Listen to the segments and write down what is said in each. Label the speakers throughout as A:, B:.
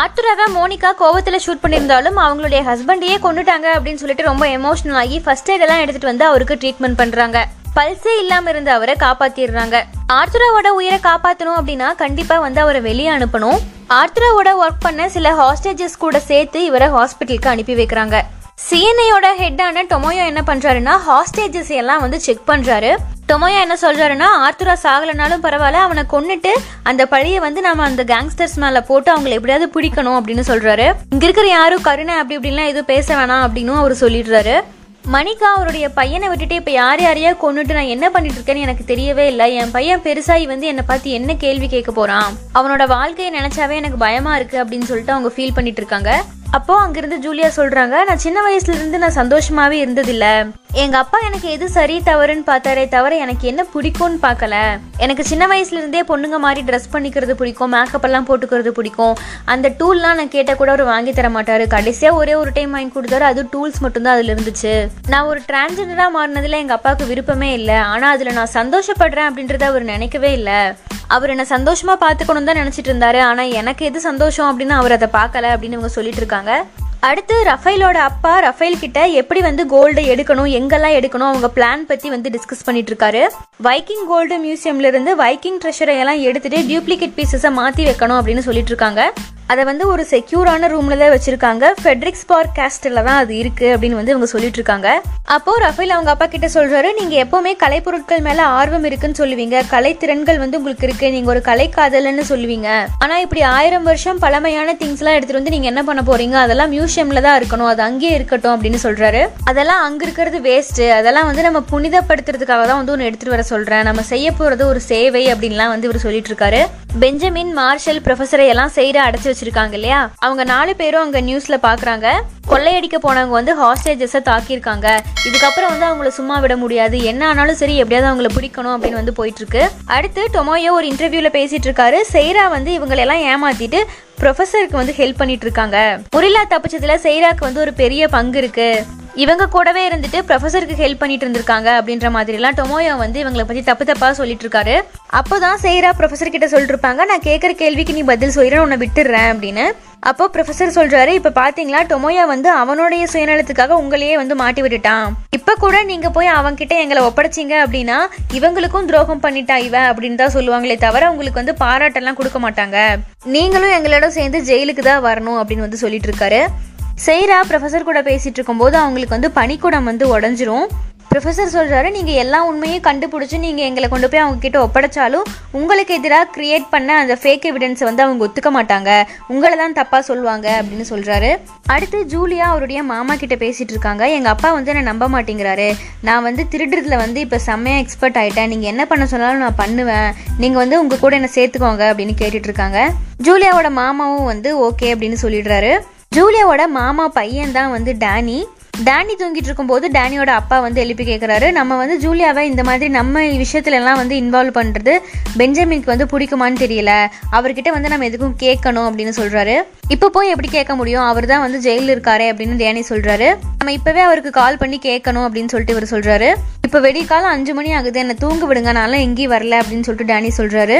A: ஆர்த்துராவை Monica கோவத்தில் shoot பண்ணியிருந்தாலும் அவங்களுடைய ஹஸ்பண்டையே கொண்டுட்டாங்க அப்படின்னு சொல்லிட்டு ரொம்ப எமோஷனல் ஆகி ஃபர்ஸ்ட் எய்டெல்லாம் எடுத்துட்டு வந்து அவருக்கு ட்ரீட்மெண்ட் பண்றாங்க. பல்சே இல்லாம இருந்த அவரை காப்பாத்திடுறாங்க. ஆர்த்ராவோட உயிரை காப்பாத்தணும் அப்படின்னா கண்டிப்பா வந்து அவரை வெளியே அனுப்பணும். ஆர்த்ராவோட ஒர்க் பண்ண சில ஹாஸ்டேஜஸ் கூட சேர்த்து இவரை ஹாஸ்பிட்டலுக்கு அனுப்பி வைக்கிறாங்க. சிஎன்ஐயோட ஹெட்டான டொமோயோ என்ன பண்றாருன்னா ஹாஸ்டேஜஸ் எல்லாம் வந்து செக் பண்றாரு. டொமோயோ என்ன சொல்கிறாருன்னா ஆர்த்துரா சாகலைனாலும் பரவாயில்ல அவனை கொன்னுட்டு அந்த பழியை வந்து நம்ம அந்த கேங்ஸ்டர்ஸ் மேலே போட்டு அவங்களை எப்படியாவது பிடிக்கணும் அப்படின்னு சொல்கிறாரு இங்கே இருக்கிற யாரும் கருணை அப்படி இப்படின்லாம் எதுவும் பேச வேணாம் அப்படின்னு அவர் சொல்லிடுறாரு. மணிகா அவருடைய பையனை விட்டுட்டு இப்போ யார் யாரையா கொண்டுட்டு நான் என்ன பண்ணிட்டு இருக்கேன்னு எனக்கு தெரியவே இல்லை. என் பையன் பெருசாகி வந்து என்னை பார்த்து என்ன கேள்வி கேட்க போறான்? அவனோட வாழ்க்கையை நினைச்சாவே எனக்கு பயமா இருக்கு அப்படின்னு சொல்லிட்டு அவங்க ஃபீல் பண்ணிட்டு இருக்காங்க. அப்போ அங்கிருந்து ஜூலியா சொல்றாங்க நான் சின்ன வயசுல இருந்து நான் சந்தோஷமாவே இருந்ததில்ல. எங்க அப்பா எனக்கு எது சரி தவறுன்னு பார்த்தாரே தவிர எனக்கு என்ன பிடிக்கும்னு பார்க்கல. எனக்கு சின்ன வயசுல இருந்தே பொண்ணுங்க மாதிரி ட்ரெஸ் பண்ணிக்கிறது பிடிக்கும் மேக்கப் எல்லாம் போட்டுக்கிறது பிடிக்கும். அந்த டூல்லாம் நான் கேட்ட கூட அவர் வாங்கி தர மாட்டாரு. கடைசியா ஒரே ஒரு டைம் வாங்கி கொடுத்தாரு. அது டூல்ஸ் மட்டும்தான் அதுல இருந்துச்சு. நான் ஒரு டிரான்ஸ்ஜெண்டரா மாறினதுல எங்க அப்பாவுக்கு விருப்பமே இல்லை. ஆனா அதுல நான் சந்தோஷப்படுறேன் அப்படின்றத அவர் நினைக்கவே இல்லை. அவர் என்ன சந்தோஷமா பார்த்துக்கணும் தான் நினைச்சிட்டு இருந்தாரு. ஆனா எனக்கு எது சந்தோஷம் அப்படின்னு அவர் அதை பார்க்கல அப்படின்னு இவங்க சொல்லிட்டு இருக்காங்க. அடுத்து ரஃபேலோட அப்பா ரஃபேல் கிட்ட எப்படி வந்து கோல்டு எடுக்கணும் எங்கெல்லாம் எடுக்கணும் அவங்க பிளான் பத்தி வந்து டிஸ்கஸ் பண்ணிட்டு இருக்காரு. வைக்கிங் கோல்டு மியூசியம்ல இருந்து வைக்கிங் ட்ரெஷரை எல்லாம் எடுத்துட்டு டியூப்ளிகேட் பீசஸை மாத்தி வைக்கணும் அப்படின்னு சொல்லிட்டு இருக்காங்க. அதை வந்து ஒரு செக்யூரான ரூம்ல தான் வச்சிருக்காங்க. ஃபெட்ரிக்ஸ் பார்க் கேஸ்டில் தான் அது இருக்கு அப்படின்னு வந்து இவங்க சொல்லிட்டு இருக்காங்க அப்போ ரஃபேல் அவங்க அப்பா கிட்ட சொல்றாரு நீங்க எப்பவுமே கலைப்பொருட்கள் மேல ஆர்வம் இருக்குன்னு சொல்லுவீங்க. கலை திறன்கள் வந்து உங்களுக்கு இருக்கு. நீங்க ஒரு கலை காதலன்னு சொல்லுவீங்க. ஆனா இப்படி ஆயிரம் வருஷம் பழமையான திங்ஸ் எல்லாம் எடுத்துட்டு வந்து நீங்க என்ன பண்ண போறீங்க? அதெல்லாம் மியூசியம்ல தான் இருக்கணும். அது அங்கேயே இருக்கட்டும் அப்படின்னு சொல்றாரு. அதெல்லாம் அங்க இருக்கிறது வேஸ்ட் அதெல்லாம் வந்து நம்ம புனிதப்படுத்துறதுக்காக தான் வந்து ஒன்று எடுத்துட்டு வர சொல்றேன். நம்ம செய்ய போறது ஒரு சேவை அப்படின்லாம் வந்து இவர் சொல்லிட்டு இருக்காரு பெஞ்சமின் மார்ஷல் ப்ரொஃபஸரை எல்லாம் செய்யற அடைச்சு வச்சிருக்காங்க இல்லையா? அவங்க நாலு பேரும் அங்க நியூஸ்ல பாக்குறாங்க. கொள்ளையடிக்க போனவங்க வந்து ஹாஸ்டேஜஸை தாக்கியிருக்காங்க. இதுக்கப்புறம் வந்து அவங்கள சும்மா விட முடியாது. என்ன ஆனாலும் சரி எப்படியாவது அவங்கள பிடிக்கணும் அப்படின்னு வந்து போயிட்டு இருக்கு அடுத்து டொமோயோ ஒரு இன்டர்வியூல பேசிட்டு இருக்காரு. செய்ரா வந்து இவங்களை எல்லாம் ஏமாத்திட்டு ப்ரொஃபஸருக்கு வந்து ஹெல்ப் பண்ணிட்டு இருக்காங்க. முரிலா தப்பிச்சதுல செய்ராக்கு வந்து ஒரு பெரிய பங்கு இருக்கு. இவங்க கூடவே இருந்துட்டு ப்ரொஃபஸருக்கு ஹெல்ப் பண்ணிட்டு இருந்திருக்காங்க அப்படின்ற மாதிரிலாம் டொமோயோ வந்து இவங்களை பற்றி தப்பு தப்பாக சொல்லிட்டு இருக்காரு அப்போதான் செய்கிறா ப்ரொஃபஸர் கிட்ட சொல்லிட்டு இருப்பாங்க நான் கேட்குற கேள்விக்கு நீ பதில் சொல்லிடுறேன் உன்னை விட்டுடுறேன் அப்படின்னு. அப்போ ப்ரொஃபசர் சொல்கிறாரு இப்போ பார்த்தீங்களா டொமோயா வந்து அவனுடைய சுயநலத்துக்காக உங்களையே வந்து மாட்டி விட்டுட்டான். இப்போ கூட நீங்கள் போய் அவன்கிட்ட எங்களை ஒப்படைச்சீங்க அப்படின்னா இவங்களுக்கும் துரோகம் பண்ணிட்டா இவன் அப்படின்னு தான் சொல்லுவாங்களே தவிர உங்களுக்கு வந்து பாராட்டெல்லாம் கொடுக்க மாட்டாங்க. நீங்களும் எங்களோட சேர்ந்து ஜெயிலுக்கு தான் வரணும் அப்படின்னு வந்து சொல்லிட்டு இருக்காரு செய்கிறா ப்ரொஃபசர் கூட பேசிகிட்டு இருக்கும்போது அவங்களுக்கு வந்து பனிக்கூடம் வந்து உடஞ்சிரும். ப்ரொஃபசர் சொல்கிறாரு நீங்கள் எல்லா உண்மையும் கண்டுபிடிச்சி நீங்கள் எங்களை கொண்டு போய் அவங்கக்கிட்ட ஒப்படைச்சாலும் உங்களுக்கு எதிராக கிரியேட் பண்ண அந்த ஃபேக் எவிடன்ஸை வந்து அவங்க ஒத்துக்க மாட்டாங்க. உங்களை தான் தப்பாக சொல்லுவாங்க அப்படின்னு சொல்கிறாரு அடுத்து ஜூலியா அவருடைய மாமா கிட்ட பேசிகிட்டு இருக்காங்க எங்கள் அப்பா வந்து என்னை நம்ப மாட்டேங்கிறாரு. நான் வந்து திருடுறதுல வந்து இப்போ செம்மையாக எக்ஸ்பர்ட் ஆகிட்டேன் நீங்கள் என்ன பண்ண சொன்னாலும் நான் பண்ணுவேன். நீங்கள் வந்து உங்கள் கூட என்னை சேர்த்துக்கோங்க அப்படின்னு கேட்டுட்ருக்காங்க ஜூலியாவோட மாமாவும் வந்து ஓகே அப்படின்னு சொல்லிடுறாரு. ஜூலியாவோட மாமா பையன் தான் வந்து டேனி. டேனி தூங்கிட்டு இருக்கும்போது டேனியோட அப்பா வந்து எழுப்பி கேட்குறாரு நம்ம வந்து ஜூலியாவை இந்த மாதிரி நம்ம விஷயத்துலலாம் வந்து இன்வால்வ் பண்ணுறது பெஞ்சமினுக்கு வந்து பிடிக்குமான்னு தெரியல. அவர்கிட்ட வந்து நம்ம எதுக்கும் கேட்கணும் அப்படின்னு சொல்கிறாரு இப்போ போய் எப்படி கேட்க முடியும்? அவர் தான் வந்து ஜெயிலில் இருக்காரு அப்படின்னு டேனி சொல்கிறாரு நம்ம இப்போவே அவருக்கு கால் பண்ணி கேட்கணும் அப்படின்னு சொல்லிட்டு இவர் சொல்கிறாரு இப்போ வெடிக்காலம் அஞ்சு மணி ஆகுது. என்னை தூங்க விடுங்க. நான்லாம் எங்கேயும் வரல அப்படின்னு சொல்லிட்டு டேனி சொல்கிறாரு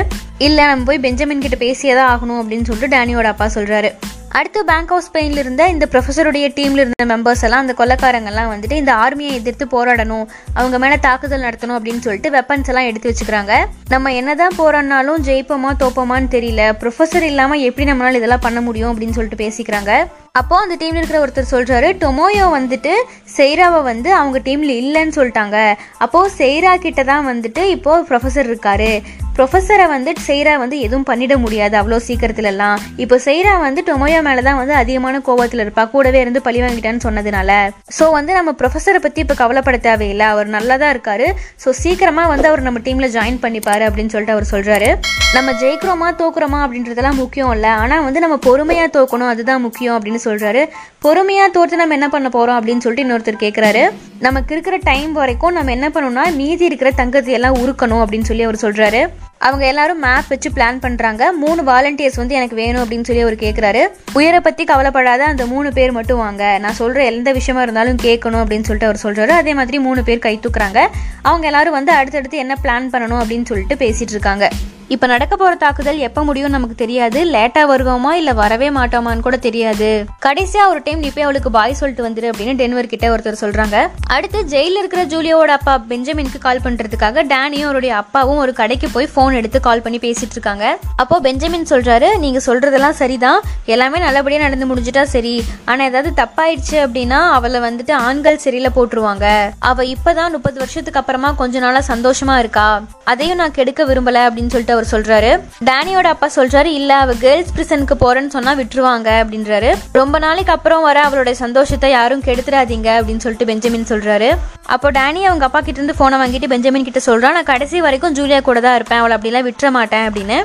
A: இல்லை நம்ம போய் பெஞ்சமின் கிட்ட பேசியே தான் ஆகணும் அப்படின்னு சொல்லிட்டு டேனியோட அப்பா சொல்கிறாரு அடுத்து பேங்க் ஆஃப் ஸ்பெயினில் இருந்த இந்த ப்ரொஃபஸருடைய டீமில் இருந்த மெம்பர்ஸ் எல்லாம் அந்த கொள்ளக்காரங்கெல்லாம் வந்துட்டு இந்த ஆர்மியை எதிர்த்து போராடணும் அவங்க மேலே தாக்குதல் நடத்தணும் அப்படின்னு சொல்லிட்டு வெப்பன்ஸ் எல்லாம் எடுத்து வச்சுக்கிறாங்க. நம்ம என்னதான் போராடினாலும் ஜெயிப்போமா தோப்போமான்னு தெரியல. ப்ரொஃபஸர் இல்லாமல் எப்படி நம்மளால இதெல்லாம் பண்ண முடியும் அப்படின்னு சொல்லிட்டு பேசிக்கிறாங்க. அப்போ அந்த டீம்ல இருக்கிற ஒருத்தர் சொல்றாரு டொமோயோ வந்துட்டு செய்ராவை வந்து அவங்க டீம்ல இல்லைன்னு சொல்லிட்டாங்க. அப்போ செய்ரா கிட்ட தான் வந்துட்டு இப்போ ப்ரொஃபஸர் இருக்காரு. ப்ரொஃபஸரை வந்து செய்ரா வந்து எதுவும் பண்ணிட முடியாது அவ்வளோ சீக்கிரத்துலலாம் இப்போ செய்ரா வந்து டொமோயோ மேலே தான் வந்து அதிகமான கோபத்தில் இருப்பா. கூடவே இருந்து பழி வாங்கிட்டான்னு சொன்னதுனால. ஸோ வந்து நம்ம ப்ரொஃபஸரை பற்றி இப்போ கவலைப்பட தேவையில்லை. அவர் நல்லா தான் இருக்காரு. ஸோ சீக்கிரமாக வந்து அவர் நம்ம டீமில் ஜாயின் பண்ணிப்பாரு அப்படின்னு சொல்லிட்டு அவர் சொல்கிறாரு நம்ம ஜெயிக்கிறோமா தோக்குறோமா அப்படின்றதெல்லாம் முக்கியம் இல்லை. ஆனால் வந்து நம்ம பொறுமையாக தோக்கணும் அதுதான் முக்கியம் அப்படின்னு சொல்கிறாரு பொறுமையாக தோற்று நம்ம என்ன பண்ண போகிறோம் அப்படின்னு சொல்லிட்டு இன்னொருத்தர் கேட்குறாரு நமக்கு இருக்கிற டைம் வரைக்கும் நம்ம என்ன பண்ணணும்னா மீதி இருக்கிற தங்கத்தை எல்லாம் உருக்கணும் அப்படின்னு சொல்லி அவர் சொல்கிறாரு அவங்க எல்லாரும் மேப் வச்சு பிளான் பண்ணுறாங்க மூணு வாலண்டியர்ஸ் வந்து எனக்கு வேணும் அப்படின்னு சொல்லி அவர் கேட்குறாரு உயரை பற்றி கவலைப்படாத அந்த மூணு பேர் மட்டும் வாங்க. நான் சொல்கிற எந்த விஷயமா இருந்தாலும் கேட்கணும் அப்படின்னு சொல்லிட்டு அவர் சொல்கிறாரு அதே மாதிரி மூணு பேர் கை தூக்குறாங்க. அவங்க எல்லாரும் வந்து அடுத்தடுத்து என்ன பிளான் பண்ணணும் அப்படின்னு சொல்லிட்டு பேசிகிட்டு இருக்காங்க. இப்போ நடக்க போற தாக்குதல் எப்போ முடியும் நமக்கு தெரியாது. லேட்டா வருவோமா இல்ல வரவே மாட்டோமான்னு கூட தெரியாது. கடைசியா ஒரு டைம் நீ போய் அவளுக்கு பாய் சொல்லிட்டு வந்துரு அப்படின்னு டென்வர் கிட்ட ஒருத்தர் சொல்றாங்க. அடுத்து ஜெயில இருக்கிற ஜூலியோட அப்பா பெஞ்சமினுக்கு கால் பண்றதுக்காக டேனியும் அவருடைய அப்பாவும் ஒரு கடைக்கு போய் போன் எடுத்து கால் பண்ணி பேசிட்டு இருக்காங்க. அப்போ பெஞ்சமின் சொல்றாரு நீங்க சொல்றதெல்லாம் சரிதான். எல்லாமே நல்லபடியா நடந்து முடிஞ்சிட்டா சரி. ஆனா ஏதாவது தப்பாயிடுச்சு அப்படின்னா அவளை வந்துட்டு ஆண்கள் சிறையில போட்டுருவாங்க. அவ இப்பதான் முப்பது வருஷத்துக்கு அப்புறமா கொஞ்ச நாளா சந்தோஷமா இருக்கா? அதையும் நான் கெடுக்க விரும்பல அப்படின்னு சொல்லிட்டு அவர் சொல்றாரு. டேனியோட அப்பா சொல்றாரு இல்ல அவ கேர்ள்ஸ் பிரிசனுக்கு போறேன்னு சொன்னா விட்டுருவாங்க அப்படின்றாரு. ரொம்ப நாளைக்கு அப்புறம் வர அவளுடைய சந்தோஷத்தை யாரும் கெடுத்துடாதீங்க அப்படின்னு சொல்லிட்டு பெஞ்சமின் சொல்றாரு. அப்போ டேனி அவங்க அப்பா கிட்ட இருந்து போனை வாங்கிட்டு பெஞ்சமின் கிட்ட சொல்றான் நான் கடைசி வரைக்கும் ஜூலியா கூட தான் இருப்பேன் அவளை அப்படிலாம் விட்டுற மாட்டேன் அப்படின்னு.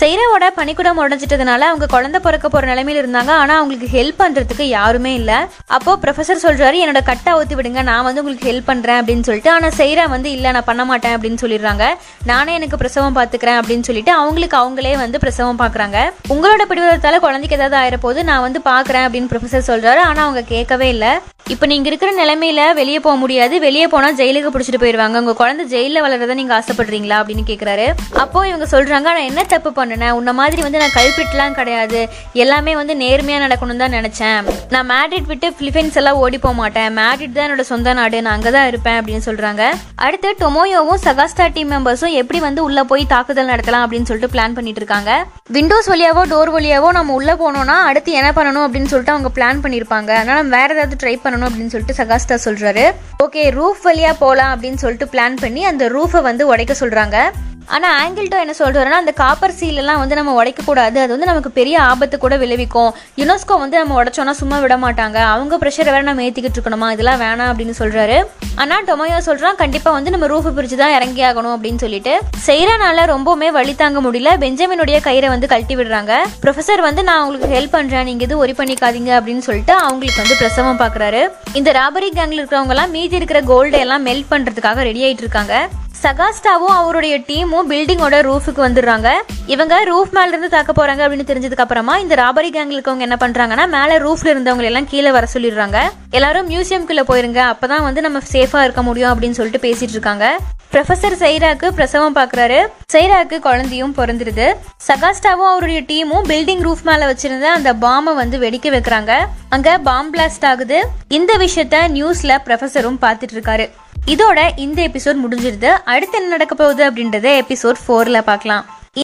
A: செய்கிறவோட பனிக்குடம் உடஞ்சிட்டதுனால அவங்க குழந்தை பிறக்க போகிற நிலைமையில் இருந்தாங்க. ஆனால் அவங்களுக்கு ஹெல்ப் பண்ணுறதுக்கு யாருமே இல்லை. அப்போது ப்ரொஃபசர் சொல்கிறாரு என்னோட கட்டை ஊற்றி விடுங்க. நான் வந்து உங்களுக்கு ஹெல்ப் பண்ணுறேன் அப்படின்னு சொல்லிட்டு ஆனால் செய்கிறா வந்து இல்லை நான் பண்ண மாட்டேன் அப்படின்னு சொல்லிடுறாங்க. நானே எனக்கு பிரசவம் பார்த்துக்கிறேன் அப்படின்னு சொல்லிட்டு அவங்களுக்கு அவங்களே வந்து பிரசவம் பார்க்குறாங்க உங்களோட பிடிவதத்தால் குழந்தைக்கு ஏதாவது ஆயிரப்போது நான் வந்து பார்க்குறேன் அப்படின்னு ப்ரொஃபசர் சொல்கிறாரு ஆனால் அவங்க கேட்கவே இல்லை. இப்போ நீங்கள் இருக்கிற நிலைமையில வெளியே போக முடியாது. வெளியே போனால் ஜெயிலுக்கு பிடிச்சிட்டு போயிடுவாங்க உங்கள் குழந்தை ஜெயிலில் வளர்றதை நீங்கள் ஆசைப்படுறீங்களா? அப்படின்னு கேட்குறாரு அப்போ இவங்க சொல்கிறாங்க நான் என்ன தப்பு பண்ணினேன். உன்ன மாதிரி வந்து நான் கல்பிட்டுலாம் கிடையாது. எல்லாமே வந்து நேர்மையாக நடக்கணும் தான் நினச்சேன். நான் மேட்ரிட் விட்டு பிலிப்பைன்ஸ் எல்லாம் ஓடி போக மாட்டேன். மேட்ரிட் தான் என்னோட சொந்த நாடு. நான் அங்கே தான் இருப்பேன் அப்படின்னு சொல்கிறாங்க அடுத்து டொமோயோவும் சகாஸ்டா டீம் மெம்பர்ஸும் எப்படி வந்து உள்ளே போய் தாக்குதல் நடத்தலாம் அப்படின்னு சொல்லிட்டு பிளான் பண்ணிட்டு இருக்காங்க. விண்டோஸ் வழியாவோ டோர் வழியாவோ நம்ம உள்ளே போனோம்னா அடுத்து என்ன பண்ணணும் அப்படின்னு சொல்லிட்டு அவங்க பிளான் பண்ணியிருப்பாங்க அதனால நம்ம வேற ஏதாவது ட்ரை பண்ணணும் அப்படின்னு சொல்லிட்டு சகாஸ்டா சொல்கிறாரு ஓகே ரூஃப் வழியாக போகலாம் அப்படின்னு சொல்லிட்டு பிளான் பண்ணி அந்த ரூஃபை வந்து உடைக்க சொல்கிறாங்க ஆனால் ஆங்கிள்டோ என்ன சொல்கிறாருன்னா அந்த காப்பர் சீலெல்லாம் வந்து நம்ம உடைக்கக்கூடாது. அது வந்து நமக்கு பெரிய ஆபத்து கூட விளைவிக்கும். யுனெஸ்கோ வந்து நம்ம உடைச்சோன்னா சும்மா விட மாட்டாங்க. அவங்க ப்ரெஷரை வேற நம்ம ஏற்றிக்கிட்டு இருக்கணுமா? இதெல்லாம் வேணாம் அப்படின்னு சொல்கிறாரு ஆனால் டொமையோ சொல்கிறான் கண்டிப்பாக வந்து நம்ம ரூஃபு பிரிச்சு தான் இறங்கி ஆகணும் அப்படின்னு சொல்லிட்டு. செய்கிறனால ரொம்பவுமே வழி தாங்க முடியல. பெஞ்சமினுடைய கயிறை வந்து கழட்டி விடுறாங்க. ப்ரொஃபசர் வந்து நான் உங்களுக்கு ஹெல்ப் பண்ணுறேன் நீங்கள் எதுவும் ஒரி பண்ணிக்காதீங்க. அப்படின்னு சொல்லிட்டு அவங்களுக்கு வந்து பிரசவம் பார்க்குறாரு இந்த ராபரி கேங்கில் இருக்கிறவங்கலாம் மீதி இருக்கிற கோல்டை எல்லாம் மெல்ட் பண்ணுறதுக்காக ரெடி ஆகிட்டு இருக்காங்க. சகாஸ்டாவும் அவருடைய டீமும் பில்டிங்கோட ரூஃபுக்கு வந்துடுறாங்க. இவங்க ரூஃப் மேல இருந்து தாக்க போறாங்க அப்படின்னு தெரிஞ்சதுக்கு அப்புறமா இந்த ராபரி கேங்ல இருக்கவங்க என்ன பண்றாங்கன்னா மேல ரூஃப்ல இருந்தவங்க எல்லாம் கீழே வர சொல்லிடுறாங்க. எல்லாரும் மியூசியம்குள்ள போயிருங்க அப்பதான் வந்து நம்ம சேஃபா இருக்க முடியும் அப்படின்னு சொல்லிட்டு பேசிட்டு இருக்காங்க. ப்ரொஃபசர் சைராக்கு பிரசவம் பார்க்குறாரு சைராக்கு குழந்தையும் பிறந்துருது. சகாஸ்டாவும் அவருடைய டீமும் பில்டிங் ரூஃப் மேல வச்சிருந்த அந்த பாம்பை வந்து வெடிக்க வைக்கிறாங்க. அங்க பாம் பிளாஸ்ட் ஆகுது. இந்த விஷயத்த நியூஸ்ல ப்ரொஃபசரும் பார்த்துட்டு இருக்காரு. இதோட இந்த எபிசோட் முடிஞ்சிருது. அடுத்து என்ன நடக்க போகுது அப்படின்றத எபிசோட் ஃபோர்ல பார்க்கலாம்.